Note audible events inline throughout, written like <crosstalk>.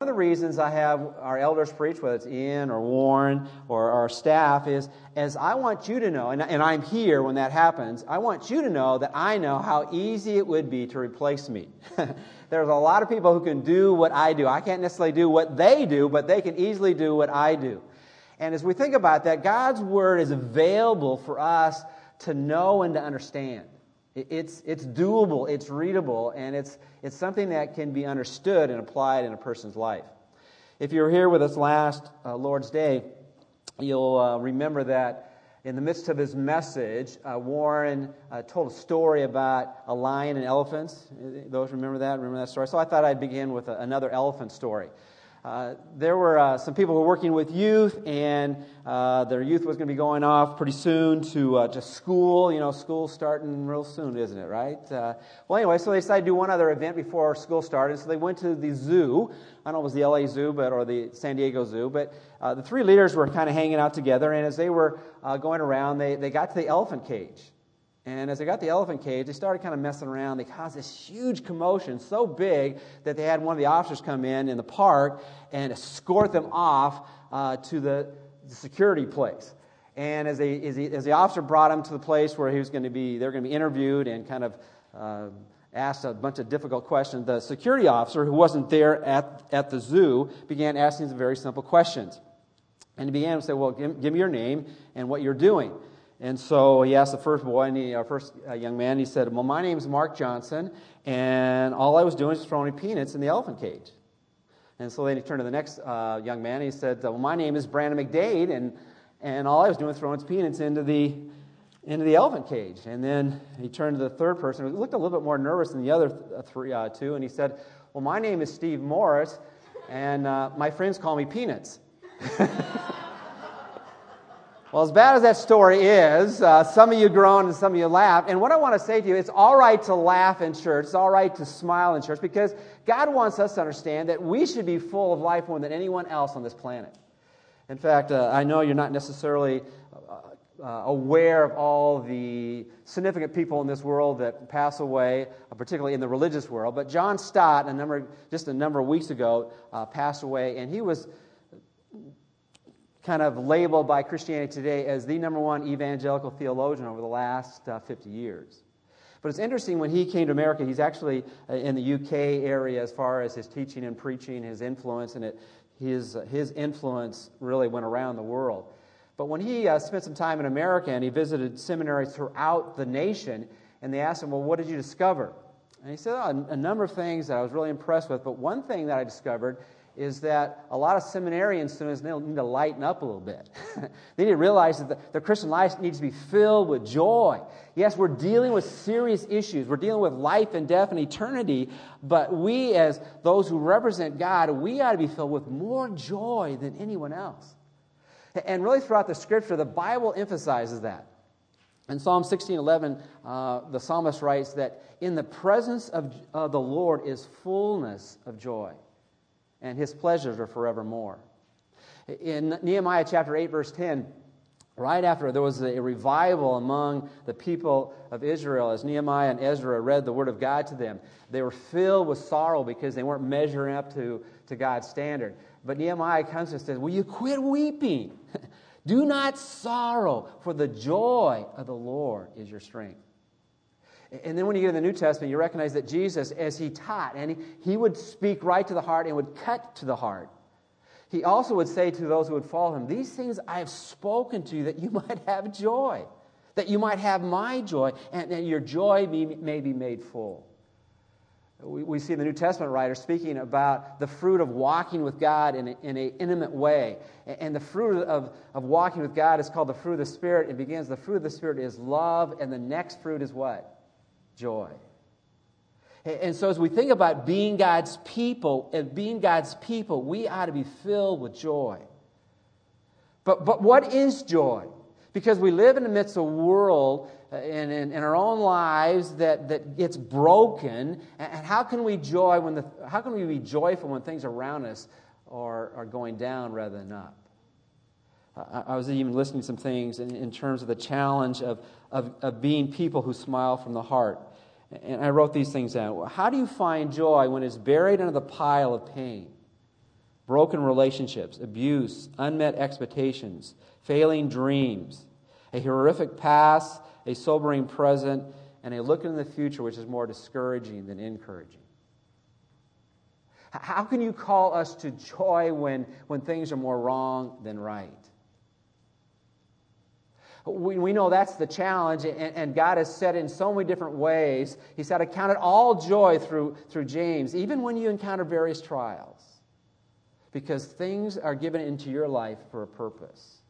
One of the reasons I have our elders preach, whether it's Ian or Warren or our staff, is as I want you to know, and, and I'm here when that happens, I want you to know that I know how easy it would be to replace me. <laughs> There's a lot of people who can do what I do. I can't necessarily do what they do, but they can easily do what I do. And as we think about that, God's Word is available for us to know and to understand. It's, it's doable, it's readable, and it's, it's something that can be understood and applied in a person's life. If you were here with us last uh, Lord's Day, you'll uh, remember that in the midst of his message, uh, Warren uh, told a story about a lion and elephants. Those remember that? Remember that story? So I thought I'd begin with a, another elephant story. Uh, there were uh, some people who were working with youth, and uh, their youth was going to be going off pretty soon to, uh, to school. You know, school starting real soon, isn't it, right? Uh, well, anyway, so they decided to do one other event before school started. So they went to the zoo. I don't know if it was the LA Zoo but, or the San Diego Zoo, but the three leaders were kind of hanging out together, and as they were going around, they, they got to the elephant cage. And as they got the elephant cage, they started kind of messing around. They caused this huge commotion, so big that they had one of the officers come in in the park and escort them off uh, to the, the, security place. And as, they, as, he, as, the officer brought him to the place where he was going to be, they were going to be interviewed and kind of uh, asked a bunch of difficult questions, the security officer, who wasn't there at, at the zoo, began asking some very simple questions. And he began to say, Well, give, give me your name and what you're doing. And so he asked the first boy, and he, our first uh, young man, he said, Well, my name is Mark Johnson, and all I was doing was throwing peanuts in the elephant cage. And so then he turned to the next uh, young man, and he said, Well, my name is Brandon McDade, and, and all I was doing was throwing peanuts into the, into the elephant cage. And then he turned to the third person, who looked a little bit more nervous than the other th- uh, three, uh, two, and he said, Well, my name is Steve Morris, and uh, my friends call me Peanuts. <laughs> Well, as bad as that story is, uh, some of you groan and some of you laugh. And what I want to say to you, it's all right to laugh in church. It's all right to smile in church because God wants us to understand that we should be full of life more than anyone else on this planet. In fact, uh, I know you're not necessarily uh, uh aware of all the significant people in this world that pass away, uh, particularly in the religious world. But John Stott, a number, just a number of weeks ago, uh, passed away, and he was kind of labeled by Christianity Today as the number one evangelical theologian over the last uh, 50 years. But it's interesting when he came to America, he's actually uh, in the UK area as far as his teaching and preaching, his influence, and it, his, his influence really went around the world. But when he uh, spent some time in America and he visited seminaries throughout the nation, and they asked him, Well, what did you discover? And he said, oh, a number of things that I was really impressed with, but one thing that I discovered is that a lot of seminarian students they need to lighten up a little bit. <laughs> they need to realize that the, the, Christian life needs to be filled with joy. Yes, we're dealing with serious issues. We're dealing with life and death and eternity, but we, as those who represent God, we ought to be filled with more joy than anyone else. And really, throughout the scripture, the Bible emphasizes that. In Psalm 16:11, uh, the psalmist writes that in the presence of uh, the Lord is fullness of joy and his pleasures are forevermore. In Nehemiah chapter 8, verse 10, right after there was a revival among the people of Israel as Nehemiah and Ezra read the word of God to them. They were filled with sorrow because they weren't measuring up to, to God's standard. But Nehemiah comes and says, Will you quit weeping? <laughs> Do not sorrow, for the joy of the Lord is your strength. And then when you get in the New Testament, you recognize that Jesus, as he taught, and he, he would speak right to the heart and would cut to the heart. He also would say to those who would follow him, These things I have spoken to you that you <laughs> might have joy, that you might have my joy, and that your joy may be made full. We, we see the New Testament writer speaking about the fruit of walking with God in an intimate way. And the fruit of, of walking with God is called the fruit of the Spirit. It begins, the fruit of the Spirit is love, and the next fruit is what? Joy. And so, as we think about being God's people, and being God's people, we ought to be filled with joy. But, but what is joy? Because we live in the midst of a world uh, in, in, in, our own lives that, that gets broken. And how can we joy when the, how can we be joyful when things around us are, are going down rather than up? I, was even listening to some things in, in terms of the challenge of, of, of being people who smile from the heart. And I wrote these things down. How do you find joy when it's buried under the pile of pain? broken relationships, abuse, unmet expectations, failing dreams, a horrific past, a sobering present, and a look into the future which is more discouraging than encouraging. How can you call us to joy when, when things are more wrong than right? We, we know that's the challenge, and, and God has said in so many different ways. He said, I count it all joy through, through James, even when you encounter various trials, because things are given into your life for a purpose.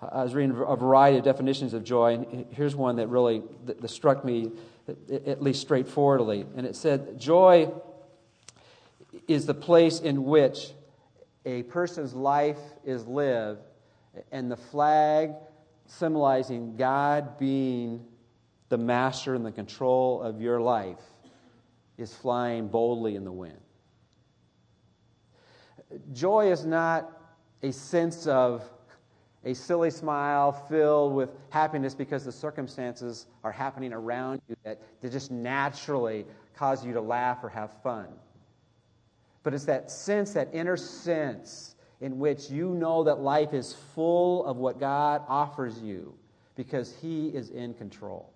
I was reading a variety of definitions of joy, and here's one that really that, that struck me, at least straightforwardly. And it said, Joy is the place in which a person's life is lived, and the flag symbolizing God being the master and the control of your life, is flying boldly in the wind. Joy is not a sense of a silly smile filled with happiness because the circumstances are happening around you that, that just naturally cause you to laugh or have fun. But it's that sense, that inner sense in which you know that life is full of what God offers you because He is in control.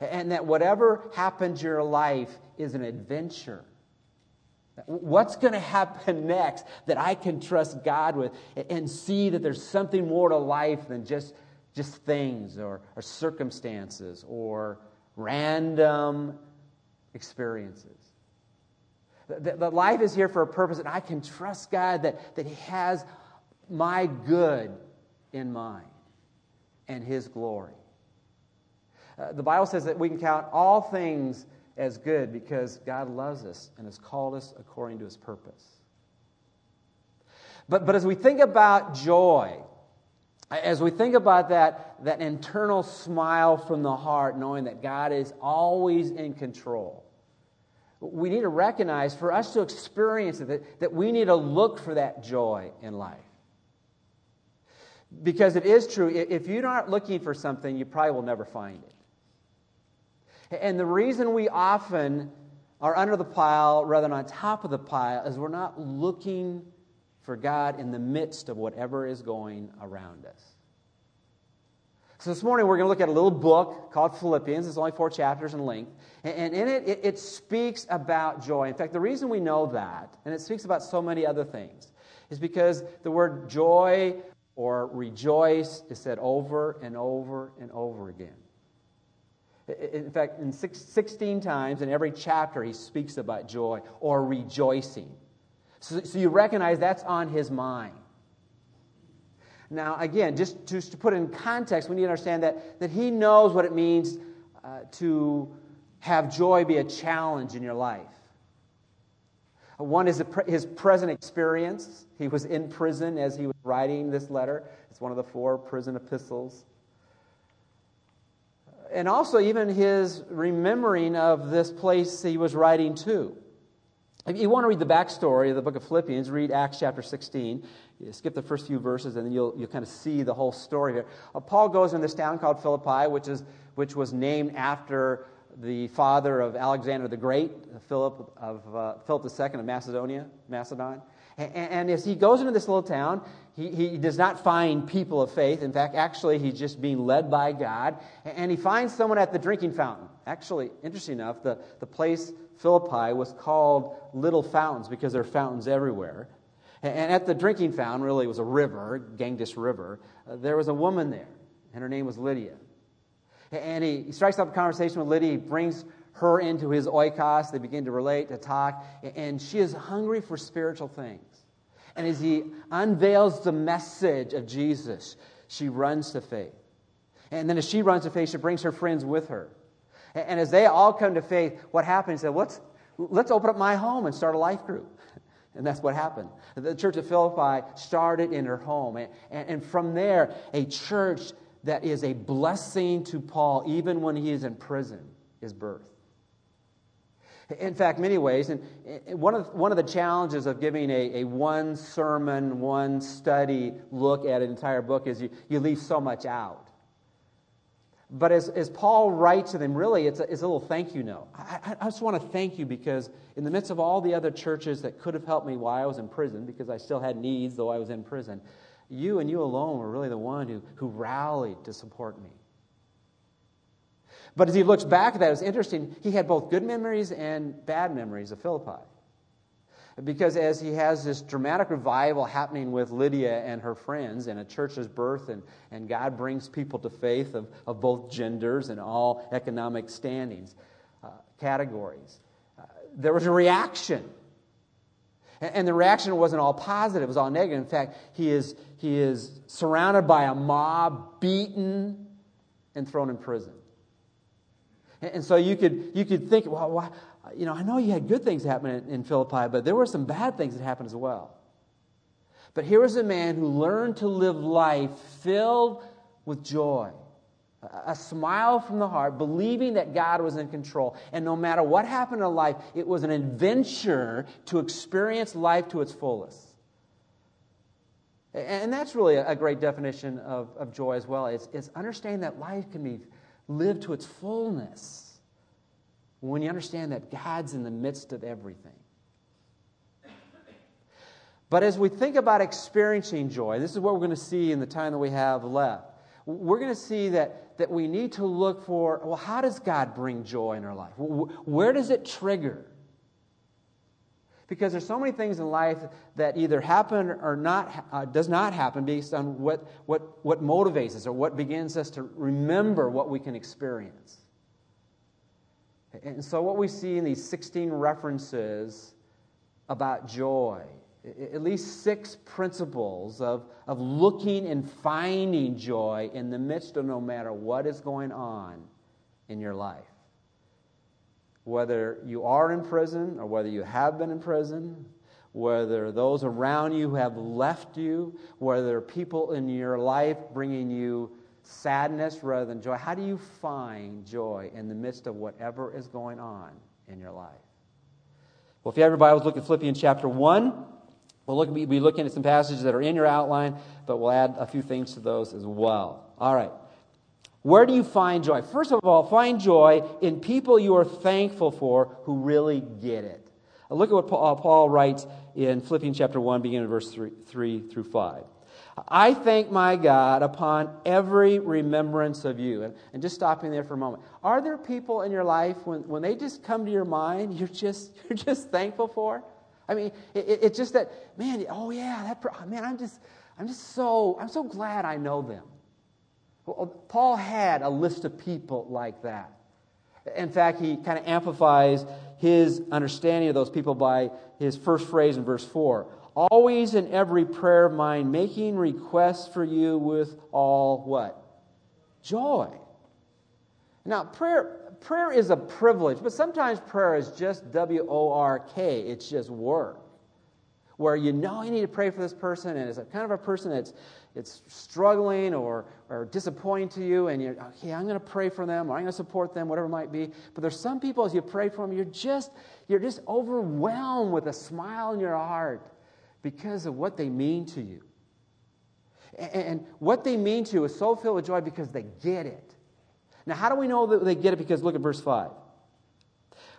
And that whatever happens in your life is an adventure. What's going to happen <laughs> next that I can trust God with and see that there's something more to life than just, just things or, or circumstances or random experiences? That, that life is here for a purpose, and I can trust God that, that He has my good in mind and His glory. Uh, the Bible says that we can count all things as good because God loves us and has called us according to His purpose. But, but as we think about joy, as we think about that, that internal smile from the heart, knowing that God is always in control, we need to recognize for us to experience it that, that we need to look for that joy in life. Because it is true, if you're not looking for something, you probably will never find it. And the reason we often are under the pile rather than on top of the pile is we're not looking for God in the midst of whatever is going around us. So this morning we're going to look at a little book called Philippians. It's only four chapters in length. And in it, it, speaks about joy. In fact, the reason we know that, and it speaks about so many other things, is because the word joy or rejoice is said over and over and over again. In fact, in 16 times in every chapter, he speaks about joy or rejoicing. So, so you recognize that's on his mind. Now, again, just to, to put it in context, we need to understand that, that he knows what it means uh, to have joy be a challenge in your life. One is his present experience. He was in prison as he was writing this letter. It's one of the four prison epistles. And also, even his remembering of this place he was writing to. If you want to read the backstory of the book of Philippians, read Acts chapter 16. Skip the first few verses, and then you'll, you'll kind of see the whole story here. Uh, Paul goes in this town called Philippi, which, is, which was named after the father of Alexander the Great, Philip of uh, Philip II of Macedonia, Macedon. And, and, as he goes into this little town, he, he does not find people of faith. In fact, actually, he's just being led by God. And he finds someone at the drinking fountain. Actually, interesting enough, the, the place Philippi was called Little Fountains because there are fountains everywhere. And at the drinking fountain, really, it was a river, Ganges River. Uh, there was a woman there, and her name was Lydia. And he, he strikes up a conversation with Lydia. He brings her into his oikos. They begin to relate, to talk. And she is hungry for spiritual things. And as he unveils the message of Jesus, she runs to faith. And then as she runs to faith, she brings her friends with her. And as they all come to faith, what happens? He said, let's, let's open up my home and start a life group. And that's what happened. The church of Philippi started in her home. And, and, from there, a church that is a blessing to Paul, even when he is in prison, is birth. In fact, many ways, and one of, one of the challenges of giving a, a one sermon, one study look at an entire book is you, you leave so much out. But as, as Paul writes to them, really, it's a, it's a little thank you note. I, I just want to thank you because in the midst of all the other churches that could have helped me while I was in prison, because I still had needs though I was in prison, you and you alone were really the one who, who rallied to support me. But as he looks back at that, it's interesting. He had both good memories and bad memories of Philippi. Because as he has this dramatic revival happening with Lydia and her friends, and a church's birth, and, and God brings people to faith of, of both genders and all economic standings, uh, categories, uh, there was a reaction. And, and the reaction wasn't all positive, it was all negative. In fact, he is, he is surrounded by a mob, beaten, and thrown in prison. And, and so you could, you could think, well, why? You know, I know you had good things happen in, Philippi, but there were some bad things that happened as well. But here was a man who learned to live life filled with joy, a smile from the heart, believing that God was in control. And no matter what happened in life, it was an adventure to experience life to its fullest. And that's really a great definition of, of joy as well. It's, it's understanding that life can be lived to its fullness when you understand that God's in the midst of everything. But as we think about experiencing joy, this is what we're going to see in the time that we have left. We're going to see that, that we need to look for well, how does God bring joy in our life? Where does it trigger? Because there's so many things in life that either happen or not, uh, does not happen based on what, what, what motivates us or what begins us to remember what we can experience. And so, what we see in these 16 references about joy, at least six principles of, of looking and finding joy in the midst of no matter what is going on in your life. Whether you are in prison or whether you have been in prison, whether those around you have left you, whether people in your life bringing you sadness rather than joy? How do you find joy in the midst of whatever is going on in your life? Well, if you have your Bibles, look at Philippians chapter 1. We'll look, we'll be looking at some passages that are in your outline, but we'll add a few things to those as well. All right. Where do you find joy? First of all, find joy in people you are thankful for who really get it. Look at what uh, Paul writes in Philippians chapter 1, beginning in verse 3, 3 through 5. I thank my God upon every remembrance of you. And, and just stopping there for a moment. Are there people in your life when, when they just come to your mind, you're just, <laughs> you're just thankful for? I mean, it, it, it's just that, man, oh yeah, that, man, I'm just, I'm just so, I'm so glad I know them. Paul had a list of people like that. In fact, he kind of amplifies his understanding of those people by his first phrase in verse 4 always in every prayer of mine, making requests for you with all what? Joy. Now, prayer, prayer is a privilege, but sometimes prayer is just W O R K. It's just work. Where you know you need to pray for this person, and it's a kind of a person that's it's struggling or, or disappointing to you, and you're, okay, I'm going to pray for them, or I'm going to support them, whatever it might be. But there's some people, as you pray for them, you're just, you're just overwhelmed with a smile in your heart because of what they mean to you. And what they mean to you is so filled with joy because they get it. Now, how do we know that they get it? Because look at verse 5.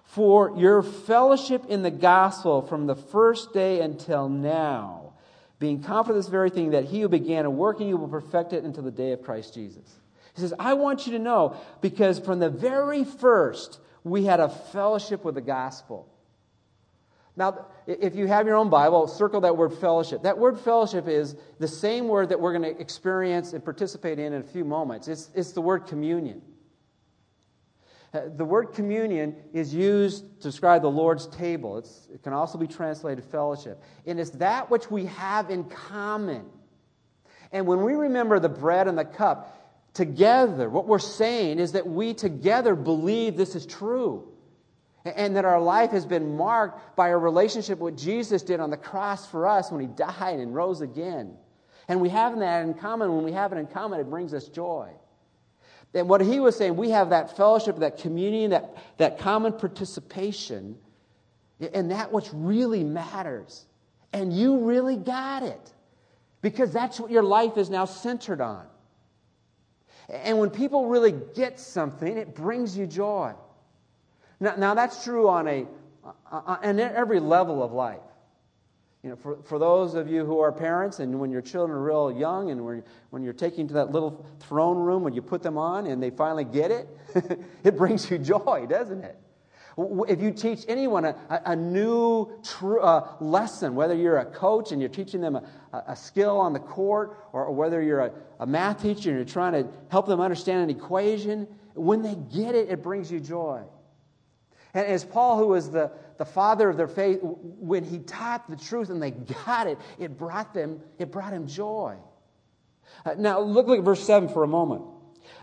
For your fellowship in the gospel from the first day until now, being confident of this very thing, that he who began a work in you will perfect it until the day of Christ Jesus. He says, I want you to know, because from the very first, we had a fellowship with the gospel. Now, if you have your own Bible, circle that word fellowship. That word fellowship is the same word that we're going to experience and participate in in a few moments. It's, it's the word communion. Uh, the word communion is used to describe the Lord's table. It's, it can also be translated fellowship. And it's that which we have in common. And when we remember the bread and the cup together, what we're saying is that we together believe this is true and that our life has been marked by a relationship with Jesus did on the cross for us when he died and rose again. And we have that in common. When we have it in common, it brings us joy. And what he was saying, we have that fellowship, that communion, that, that common participation, and that which really matters. And you really got it. Because that's what your life is now centered on. And when people really get something, it brings you joy. Now, now that's true on, a, on every level of life. You know, for, for those of you who are parents and when your children are real young and when, when you're taking to that little throne room when you put them on and they finally get it, <laughs> it brings you joy, doesn't it? If you teach anyone a, a new tr- uh, lesson, whether you're a coach and you're teaching them a, a skill on the court, or, or whether you're a, a math teacher and you're trying to help them understand an equation, when they get it, it brings you joy. And as Paul, who was the, the father of their faith, when he taught the truth and they got it, it brought them, it brought him joy. Uh, now, look, look at verse 7 for a moment.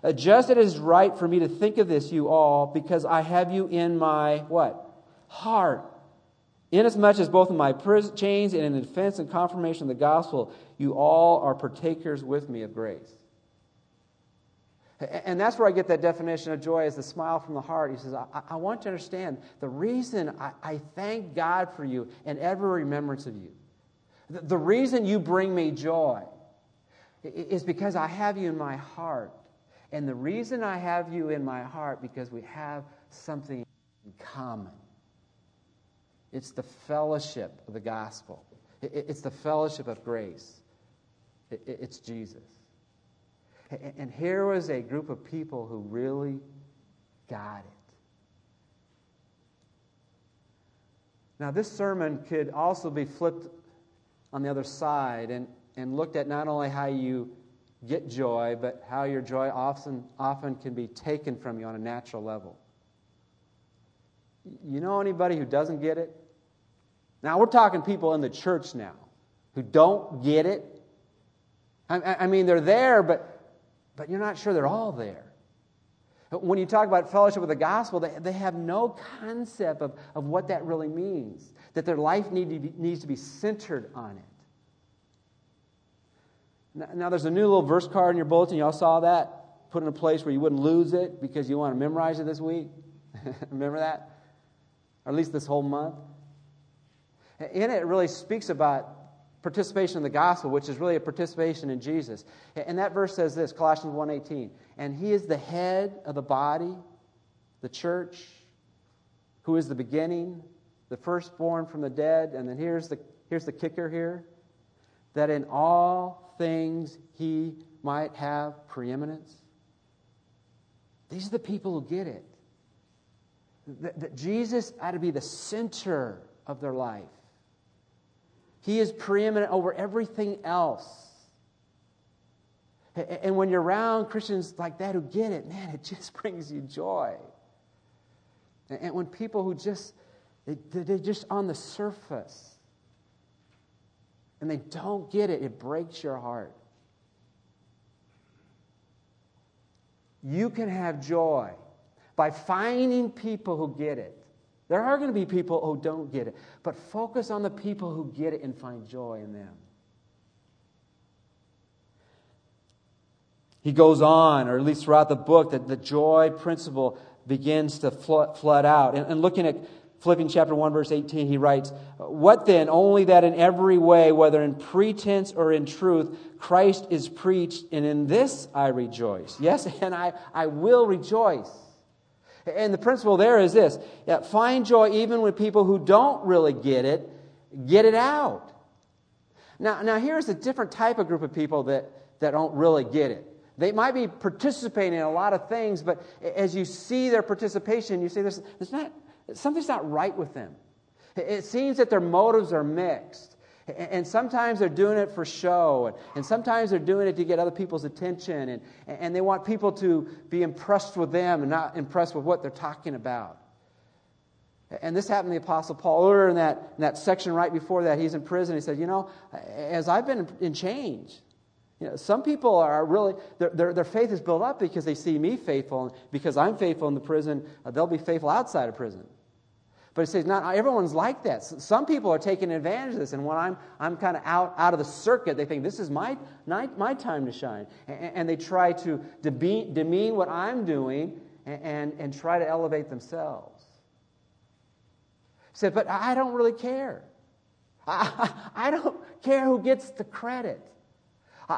Uh, just it is right for me to think of this, you all, because I have you in my what? Heart. Inasmuch as both in my prison, chains and in the defense and confirmation of the gospel, you all are partakers with me of grace. And that's where I get that definition of joy as the smile from the heart. He says, I, I want to understand the reason I, I, thank God for you and every remembrance of you. The, the reason you bring me joy is because I have you in my heart. And the reason I have you in my heart because we have something in common. It's the fellowship of the gospel. It's the fellowship of grace. It's Jesus. And here was a group of people who really got it. Now, this sermon could also be flipped on the other side and, and looked at not only how you get joy, but how your joy often, often can be taken from you on a natural level. You know anybody who doesn't get it? Now, we're talking people in the church now who don't get it. I, I mean, they're there, but, but you're not sure they're all there. When you talk about fellowship with the gospel, they, they have no concept of, of what that really means, that their life need to be, needs to be centered on it. Now, there's a new little verse card in your bulletin. Y'all saw that? Put in a place where you wouldn't lose it because you want to memorize it this week. <laughs> Remember that? Or at least this whole month. In it, it really speaks about participation in the gospel, which is really a participation in Jesus. And that verse says this, Colossians 1.18, And he is the head of the body, the church, who is the beginning, the firstborn from the dead. And then here's the, here's the kicker here, that in all things he might have preeminence? These are the people who get it. That, that Jesus ought to be the center of their life. He is preeminent over everything else. And when you're around Christians like that who get it, man, it just <laughs> brings you joy. And when people who just, they, they're just on the surface, and they don't get it, it breaks your heart. You can have joy by finding people who get it. There are going to be people who don't get it, but focus on the people who get it and find joy in them. He goes on, or at least throughout the book, that the joy principle begins to flood out. And, looking at Philippians chapter 1, verse 18, he writes, What then? Only that in every way, whether in pretense or in truth, Christ is preached, and in this I rejoice. Yes, <laughs> and I, I will rejoice. And the principle there is this find joy even with people who don't really get it, get it out. Now, now here's a different type of group of people that, that don't really get it. They might be participating in a lot of things, but as you see their participation, you see there's, there's not, something's not right with them. It seems that their motives are mixed. And sometimes they're doing it for show, and sometimes they're doing it to get other people's attention, and, and they want people to be impressed with them and not impressed with what they're talking about. And this happened to the Apostle Paul. Earlier in that, in that section right before that, he's in prison. He said, You know, as I've been in change, you know, some people are really, their, their, their, faith is built up because they see me faithful, because I'm faithful in the prison, uh, they'll be faithful outside of prison. But it says not everyone's like that. Some people are taking advantage of this, and when I'm, I'm kind of out, out of the circuit, they think this is my, my, my time to shine. And, and they try to demean, demean what I'm doing and, and, and try to elevate themselves. He said, but I don't really care. I, I don't care who gets the credit.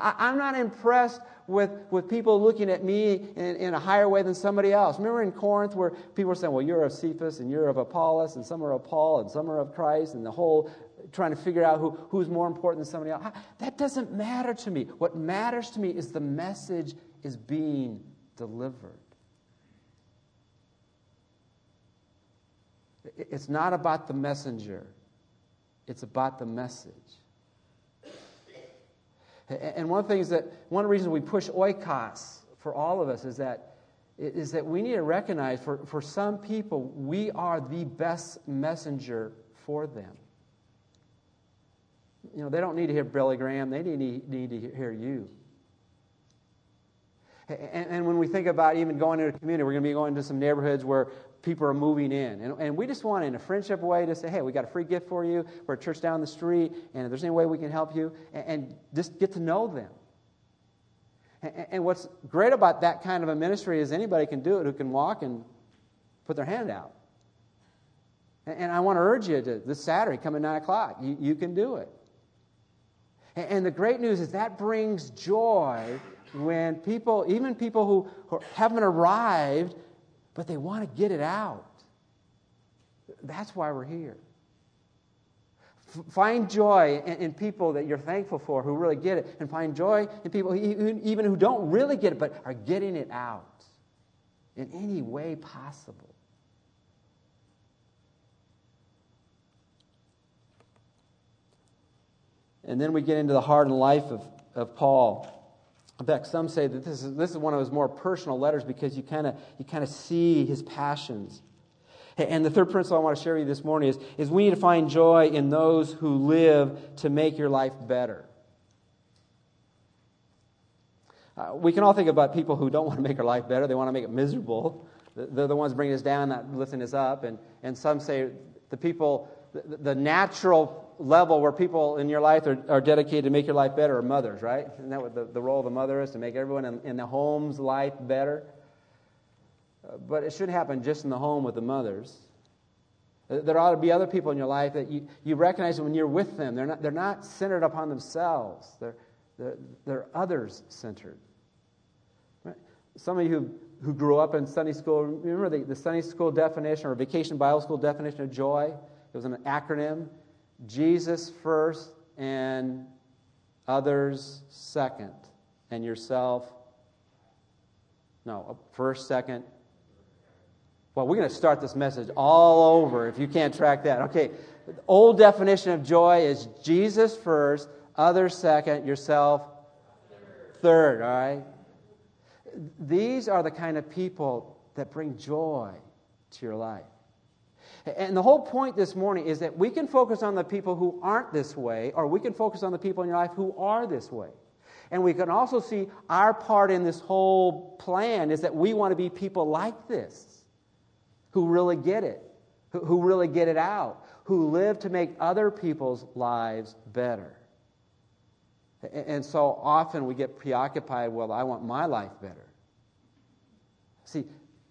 I, am not impressed with, with people looking at me in, in, a higher way than somebody else. Remember in Corinth where people were saying, well, you're of Cephas and you're of Apollos and some are of Paul and some are of Christ and the whole trying to figure out who, who's more important than somebody else. That doesn't matter to me. What matters to me is the message is being delivered. It's not about the messenger, it's about the message. And one of the things that, one of the reasons we push oikos for all of us is that, is that we need to recognize for, for some people, we are the best messenger for them. You know, they don't need to hear Billy Graham, they need, need to hear you. And, and, when we think about even going into a community, we're going to be going to some neighborhoods where people are moving in. And, and we just want, in a friendship way, to say, hey, we got a free gift for you. We're a church down the street, and if there's any way we can help you, and, and just get to know them. And, and what's great about that kind of a ministry is anybody can do it who can walk and put their hand out. And, I want to urge you to this Saturday, come at 9 o'clock. You, you can do it. And the great news is that brings joy when people, even people who, who haven't arrived, but they want to get it out. That's why we're here. F- find joy in, in, people that you're thankful for who really get it, and find joy in people who, even who don't really get it but are getting it out in any way possible. And then we get into the heart and life of, of Paul. In fact, some say that this is, this is one of his more personal letters because you kind of you kind of see his passions. And the third principle I want to share with you this morning is, is we need to find joy in those who live to make your life better. Uh, we can all think about people who don't <laughs> want to make our life better, they want to make it miserable. They're the ones bringing us down, not lifting us up. And, and some say the people, the, the natural level where people in your life are, are, dedicated to make your life better are mothers, right? Isn't that what the, the role of the mother is? To make everyone in, in the home's life better? Uh, but it should happen just in the home with the mothers. Uh, there ought to be other people in your life that you, you recognize when you're with them. They're not, they're not centered upon themselves, they're, they're, they're others centered. Right? Some of you who, who grew up in Sunday school, remember the, the Sunday school definition or vacation Bible school definition of joy? It was an acronym. Jesus first and others second, and yourself. No, first, second. Well, we're going to start this message all over if you can't track that. Okay, the old definition of joy is Jesus first, others second, yourself third, all right? These are the kind of people that bring joy to your life. And the whole point this morning is that we can focus on the people who aren't this way, or we can focus on the people in your life who are this way. And we can also see our part in this whole plan is that we want to be people like this, who really get it, who really get it out, who live to make other people's lives better. And so often we get preoccupied, well, I want my life better. See,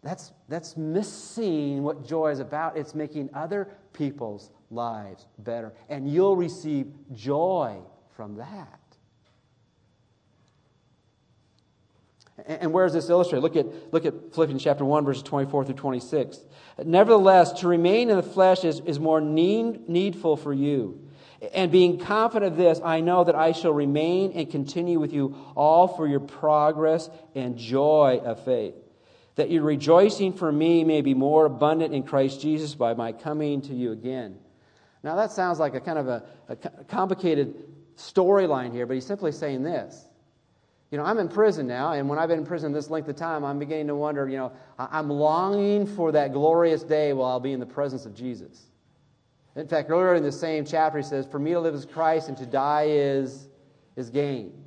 that's, that's missing what joy is about. It's making other people's lives better. And you'll receive joy from that. And where is this illustrated? Look at, look at Philippians chapter 1, verses 24 through 26. Nevertheless, to remain in the flesh is, is more need, needful for you. And being confident of this, I know that I shall remain and continue with you all for your progress and joy of faith that your rejoicing for me may be more abundant in Christ Jesus by my coming to you again. Now, that sounds like a kind of a, a complicated storyline here, but he's simply saying this. You know, I'm in prison now, and when I've been in prison this length of time, I'm beginning to wonder, you know, I'm longing for that glorious day while I'll be in the presence of Jesus. In fact, earlier in the same chapter, he says, For me to live is Christ, and to die is, is gain.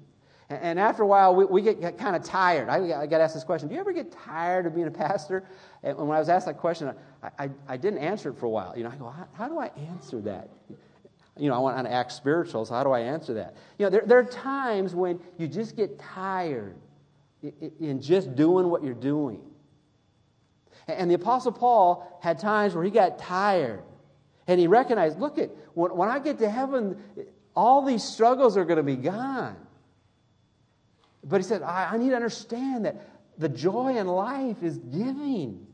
And after a while, we, get, kind of tired. I, got asked this question Do you ever get tired of being a pastor? And when I was asked that question, I, didn't answer it for a while. You know, I go, how, do I answer that? You know, I want to act spiritual, so how do I answer that? You know, there, are times when you just get tired in, just doing what you're doing. And the Apostle Paul had times where he got tired. And he recognized, look, at when I get to heaven, all these struggles are going to be gone. But he said, I, I need to understand that the joy in life is giving.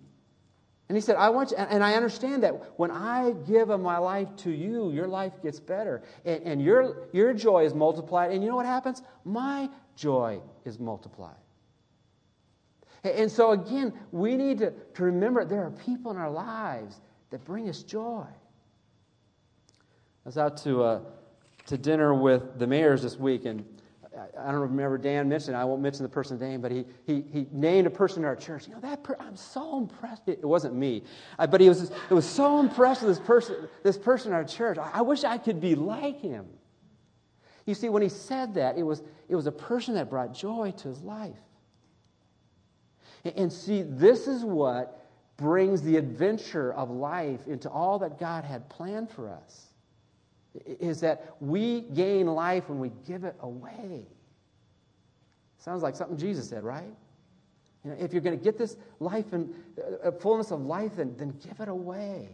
And he said, I want you, and I understand that when I give of my life to you, your life gets better. And, and your, your joy is multiplied. And you know what happens? My joy is multiplied. And so, again, we need to, to remember there are people in our lives that bring us joy. I was out to, uh, to dinner with the mayors this week, and I don't remember Dan mentioned, I won't mention the person's name, but he, he, he named a person in our church. You know, that per- I'm so impressed. It, wasn't me, uh, but he was, it was so impressed with this person, this person in our church. I, I wish I could be like him. You see, when he said that, it was, it was a person that brought joy to his life. And, and see, this is what brings the adventure of life into all that God had planned for us is that we gain life when we give it away. Sounds like something Jesus said, right? You know, if you're going to get this life and uh, fullness of life, then, then give it away.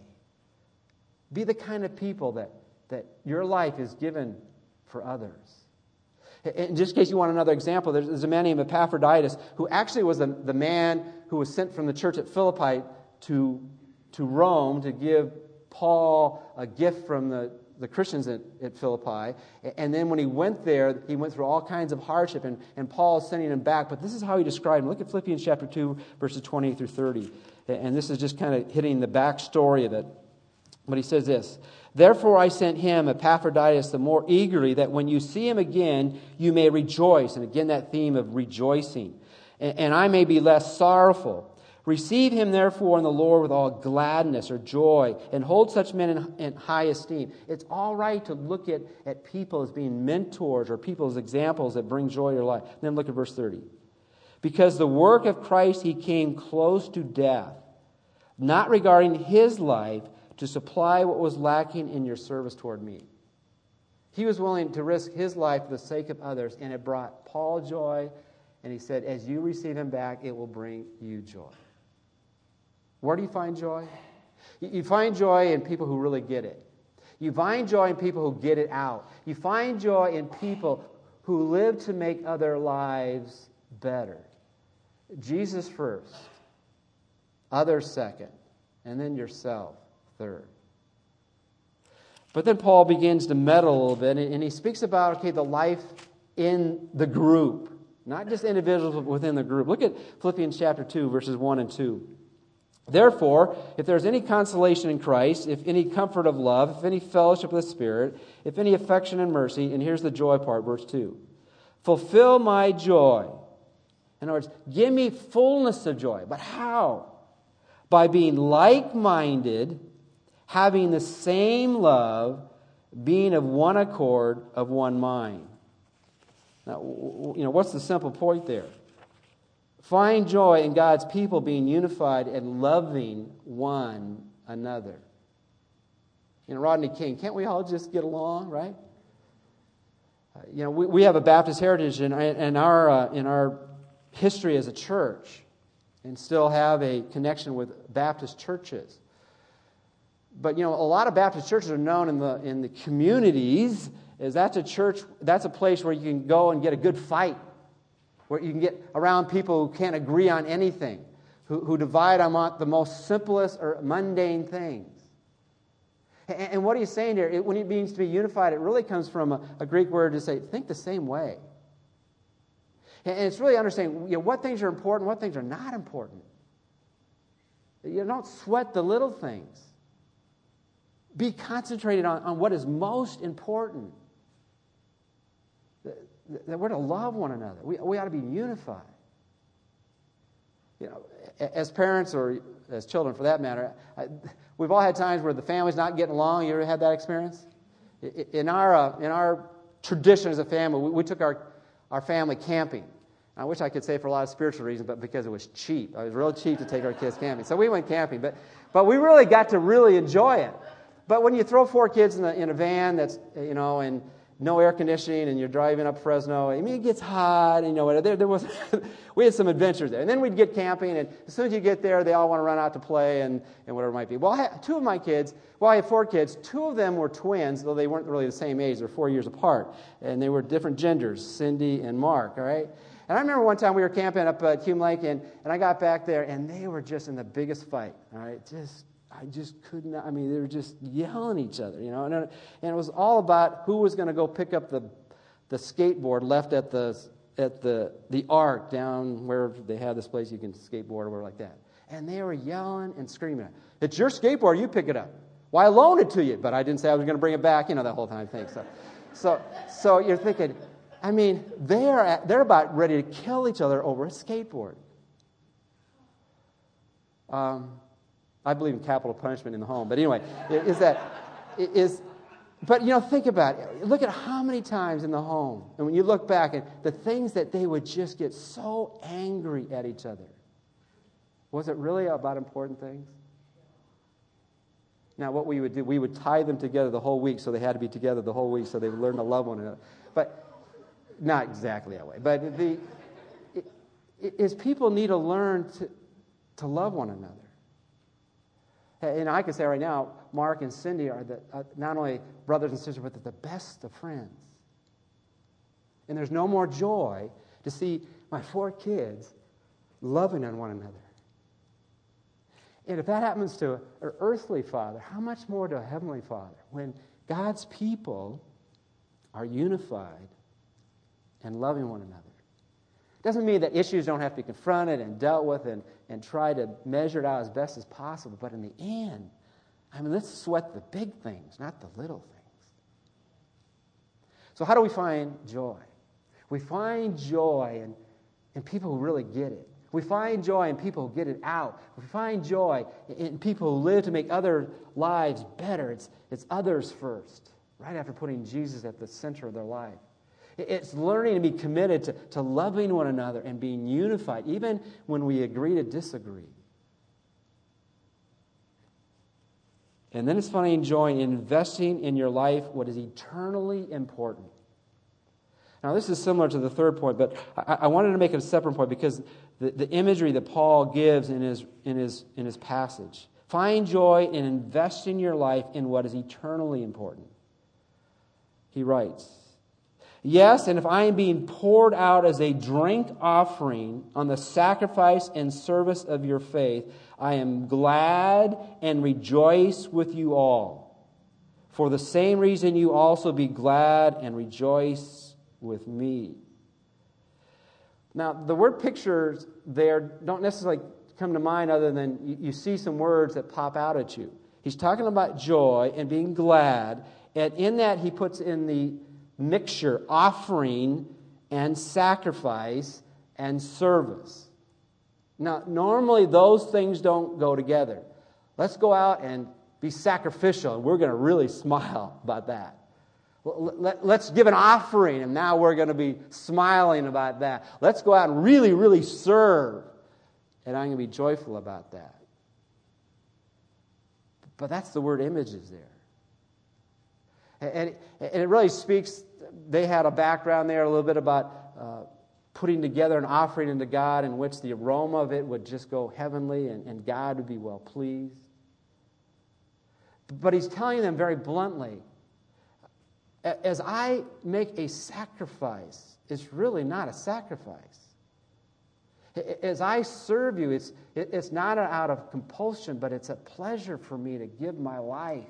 Be the kind of people that, that your life is given for others. In just in case you want another example, there's, there's a man named Epaphroditus who actually was the, the man who was sent from the church at Philippi to, to Rome to give Paul a gift from the the Christians at, at, Philippi. And then when he went there, he went through all kinds of hardship, and, and Paul is sending him back. But this is how he described him. Look at Philippians chapter 2, verses 20 through 30. And this is just kind of hitting the backstory of it. But he says this Therefore I sent him, Epaphroditus, the more eagerly, that when you see him again, you may rejoice. And again, that theme of rejoicing. And, and I may be less sorrowful. Receive him, therefore, in the Lord with all gladness or joy, and hold such men in, in, high esteem. It's all right to look at, at people as being mentors or people as examples that bring joy to your life. Then look at verse 30. Because the work of Christ, he came close to death, not regarding his life to supply what was lacking in your service toward me. He was willing to risk his life for the sake of others, and it brought Paul joy. And he said, As you receive him back, it will bring you joy. Where do you find joy? You find joy in people who really get it. You find joy in people who get it out. You find joy in people who live to make other lives better. Jesus first, others second, and then yourself third. But then Paul begins to meddle a little bit, and he speaks about, okay, the life in the group, not just individuals within the group. Look at Philippians chapter 2, verses 1 and 2. Therefore, if there's any consolation in Christ, if any comfort of love, if any fellowship of the Spirit, if any affection and mercy, and here's the joy part, verse 2 fulfill my joy. In other words, give me fullness of joy. But how? By being like minded, having the same love, being of one accord, of one mind. Now, you know, what's the simple point there? Find joy in God's people being unified and loving one another. You know, Rodney King, can't we all just get along, right? Uh, you know, we, we have a Baptist heritage in, in, our, uh, in our history as a church and still have a connection with Baptist churches. But, you know, a lot of Baptist churches are known in the, in the communities as that's a church, that's a place where you can go and get a good fight where you can get around people who can't agree on anything, who, who divide on the most simplest or mundane things. And, and what he's saying here, it, when it means to be unified, it really comes from a, a Greek word to say, think the same way. And, and it's really understanding you know, what things are important, what things are not important. You don't sweat the little things. Be concentrated on, on what is most important that we're to love one another. We, we ought to be unified. You know, as parents or as children for that matter, I, we've all had times where the family's not getting along. You ever had that experience? In our, uh, in our tradition as a family, we, we took our, our family camping. I wish I could say for a lot of spiritual reasons, but because it was cheap. It was real cheap to take our kids camping. So we went camping, but, but we really got to really enjoy it. But when you throw four kids in, the, in a van that's, you know, and no air conditioning and you're driving up Fresno. I mean, it gets hot, and, you know, what there, there was, <laughs> we had some adventures there. And then we'd get camping, and as soon as you get there, they all want to run out to play and, and whatever it might be. Well, had, two of my kids, well, I had four kids. Two of them were twins, though they weren't really the same age. They're four years apart. And they were different genders, Cindy and Mark, all right? And I remember one time we were camping up at Hume Lake, and, and I got back there, and they were just in the biggest fight. All right, just I just could not. I mean, they were just yelling at each other, you know. And, and it was all about who was going to go pick up the the skateboard left at the at the the arc down where they had this place you can skateboard or whatever like that. And they were yelling and screaming. It's your skateboard. You pick it up. Why well, I loaned it to you, but I didn't say I was going to bring it back. You know that whole time thing. So, so, so you're thinking. I mean, they're at, they're about ready to kill each other over a skateboard. Um, I believe in capital punishment in the home, but anyway, is that is but you know, think about it. Look at how many times in the home, and when you look back at the things that they would just get so angry at each other. Was it really about important things? Now, what we would do, we would tie them together the whole week, so they had to be together the whole week, so they would learn to love one another. But not exactly that way. But the is people need to learn to, to love one another. And I can say right now, Mark and Cindy are the, uh, not only brothers and sisters, but they're the best of friends. And there's no more joy to see my four kids loving on one another. And if that happens to an earthly father, how much more to a heavenly father? When God's people are unified and loving one another. It doesn't mean that issues don't have to be confronted and dealt with and, and try to measure it out as best as possible, but in the end, I mean, let's sweat the big things, not the little things. So, how do we find joy? We find joy in, in people who really get it. We find joy in people who get it out. We find joy in people who live to make other lives better. It's, it's others first, right after putting Jesus at the center of their life. It's learning to be committed to, to loving one another and being unified, even when we agree to disagree. And then it's finding joy in investing in your life what is eternally important. Now, this is similar to the third point, but I, I wanted to make it a separate point because the, the imagery that Paul gives in his, in, his, in his passage. Find joy in investing your life in what is eternally important. He writes, Yes, and if I am being poured out as a drink offering on the sacrifice and service of your faith, I am glad and rejoice with you all. For the same reason, you also be glad and rejoice with me. Now, the word pictures there don't necessarily come to mind other than you, see some words that pop out at you. He's talking about joy and being glad, and in that, he puts in the mixture offering and sacrifice and service. Now, normally those things don't go together. Let's go out and be sacrificial, and we're going to really <laughs> smile about that. Let's give an offering, and now we're going to be smiling about that. Let's go out and really, really serve, and I'm going to be joyful about that. But that's the word images there. And it really speaks, they had a background there a little bit about uh, putting together an offering unto God in which the aroma of it would just go heavenly and, and God would be well pleased. But he's telling them very bluntly as I make a sacrifice, it's really not a sacrifice. As I serve you, it's, it's not out of compulsion, but it's a pleasure for me to give my life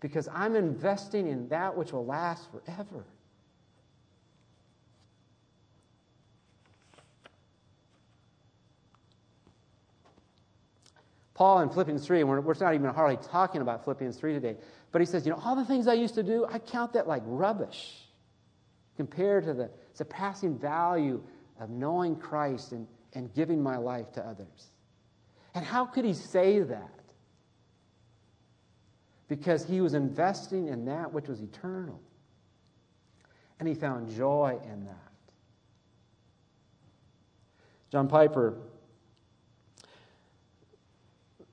because I'm investing in that which will last forever. Paul in Philippians 3, and we're, we're not even hardly talking about Philippians 3 today, but he says, You know, all the things I used to do, I count that like rubbish compared to the surpassing value of knowing Christ and, and giving my life to others. And how could he say that? Because he was investing in that which was eternal. And he found joy in that. John Piper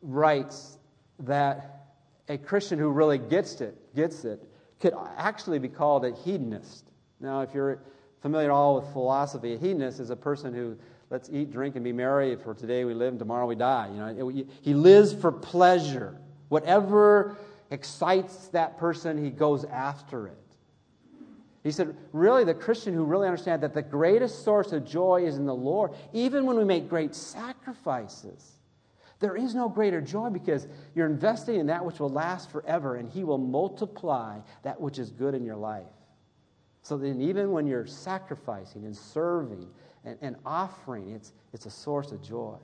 writes that a Christian who really gets it, gets it, could actually be called a hedonist. Now, if you're familiar at all with philosophy, a hedonist is a person who let's eat, drink, and be merry. For today we live, and tomorrow we die. You know, he lives for pleasure. Whatever excites that person, he goes after it. He said, really, the Christian who really understands that the greatest source of joy is in the Lord, even when we make great sacrifices. There is no greater joy because you're investing in that which will last forever, and He will multiply that which is good in your life. So then, even when you're sacrificing and serving and, and offering, it's, it's a source of joy.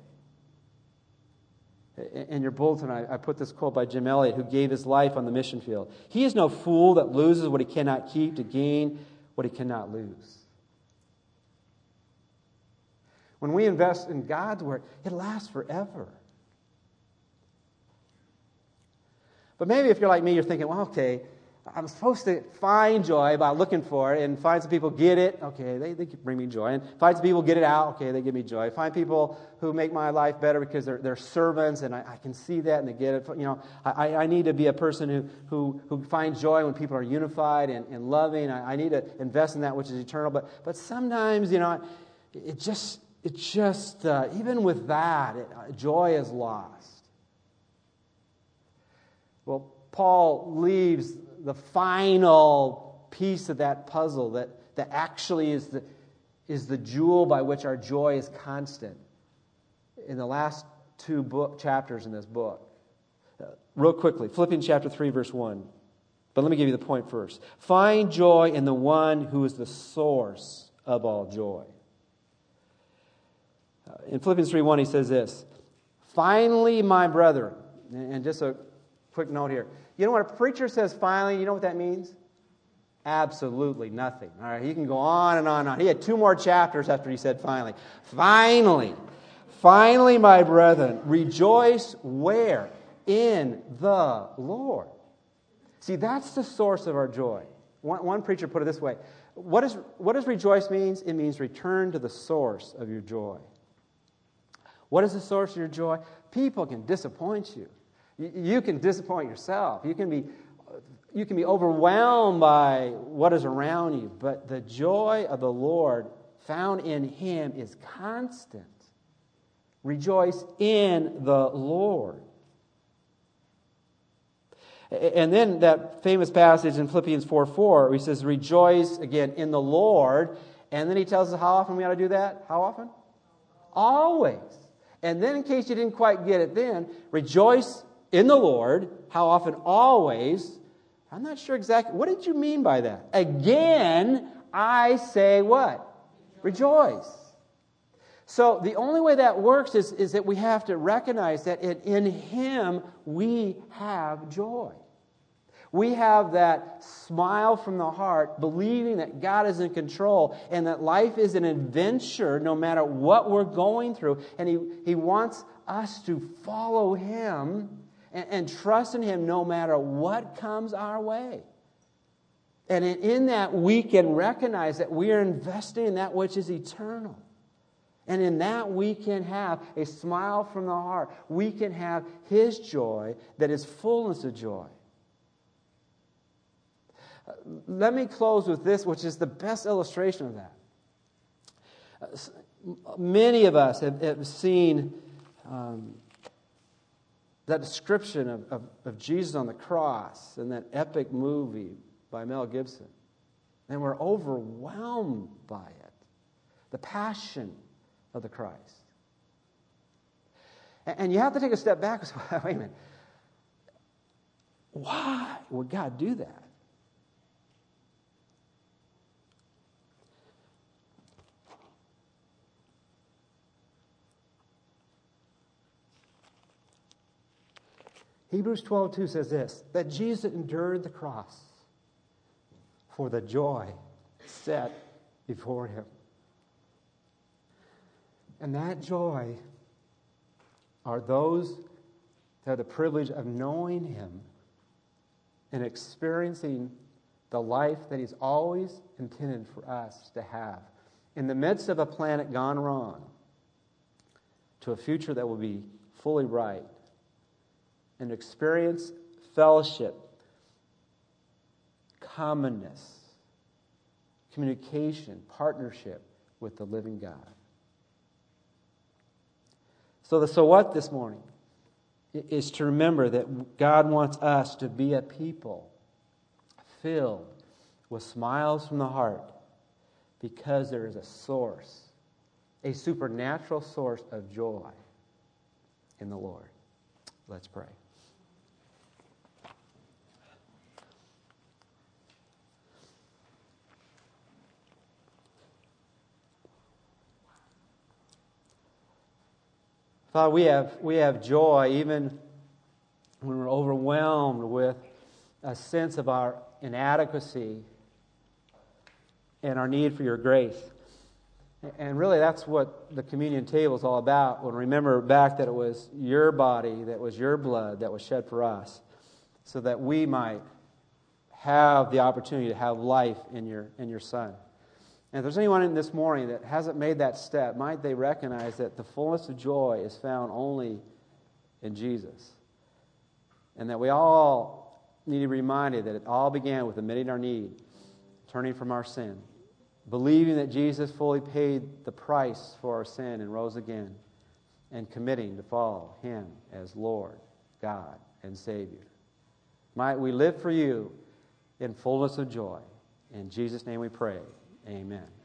In your bulletin, I, put this quote by Jim Elliot, who gave his life on the mission field. He is no fool that loses what he cannot keep to gain what he cannot lose. When we invest in God's word, it lasts forever. But maybe if you're like me, you're thinking, well, okay, I'm supposed to find joy by looking for it and find some people get it. Okay, they, they bring me joy. And find some people get it out. Okay, they give me joy. Find people who make my life better because they're, they're servants and I, I can see that and they get it. You know, I, I need to be a person who, who, who finds joy when people are unified and, and loving. I, I need to invest in that which is eternal. But, but sometimes, you know, it just, it just uh, even with that, it, uh, joy is lost. Well, Paul leaves the final piece of that puzzle that, that actually is the, is the jewel by which our joy is constant in the last two book chapters in this book. Uh, real quickly, Philippians chapter 3, verse 1. But let me give you the point first. Find joy in the one who is the source of all joy. Uh, in Philippians 3 1, he says this Finally, my brethren, and just a quick note here you know what a preacher says finally, you know what that means? Absolutely nothing. All right, he can go on and on and on. He had two more chapters after he said finally. Finally, finally, my brethren, rejoice where? In the Lord. See, that's the source of our joy. One, one preacher put it this way what, is, what does rejoice means? It means return to the source of your joy. What is the source of your joy? People can disappoint you. You can disappoint yourself. You can be, you can be overwhelmed by what is around you, but the joy of the Lord found in Him is constant. Rejoice in the Lord. And then that famous passage in Philippians 4 4, where he says, Rejoice again in the Lord. And then he tells us how often we ought to do that. How often? Always. And then, in case you didn't quite get it then, rejoice in the Lord. How often? Always. I'm not sure exactly. What did you mean by that? Again, I say what? Rejoice. So the only way that works is, is that we have to recognize that in, in Him we have joy. We have that smile from the heart, believing that God is in control and that life is an adventure no matter what we're going through. And He, he wants us to follow Him and, and trust in Him no matter what comes our way. And in, that, we can recognize that we are investing in that which is eternal. And in that, we can have a smile from the heart. We can have His joy that is fullness of joy. Let me close with this, which is the best illustration of that. Many of us have, have seen um, that description of, of, of Jesus on the cross in that epic movie by Mel Gibson. And we're overwhelmed by it. The passion of the Christ. And, and you have to take a step back and say, <laughs> wait a minute. Why would God do that? Hebrews 12 2 says this that Jesus endured the cross for the joy set before him. And that joy are those that have the privilege of knowing him and experiencing the life that he's always intended for us to have in the midst of a planet gone wrong to a future that will be fully right and experience fellowship, commonness, communication, partnership with the living God. So, the so what this morning is to remember that God wants us to be a people filled with smiles from the heart because there is a source, a supernatural source of joy in the Lord. Let's pray. Father, we have, we have joy even when we're overwhelmed with a sense of our inadequacy and our need for your grace. And really, that's what the communion table is all about. When remember back that it was your body, that was your blood that was shed for us, so that we might have the opportunity to have life in your, in your Son. And if there's anyone in this morning that hasn't made that step, might they recognize that the fullness of joy is found only in Jesus? And that we all need to be reminded that it all began with admitting our need, turning from our sin, believing that Jesus fully paid the price for our sin and rose again, and committing to follow Him as Lord, God, and Savior. Might we live for you in fullness of joy. In Jesus' name we pray. Amen.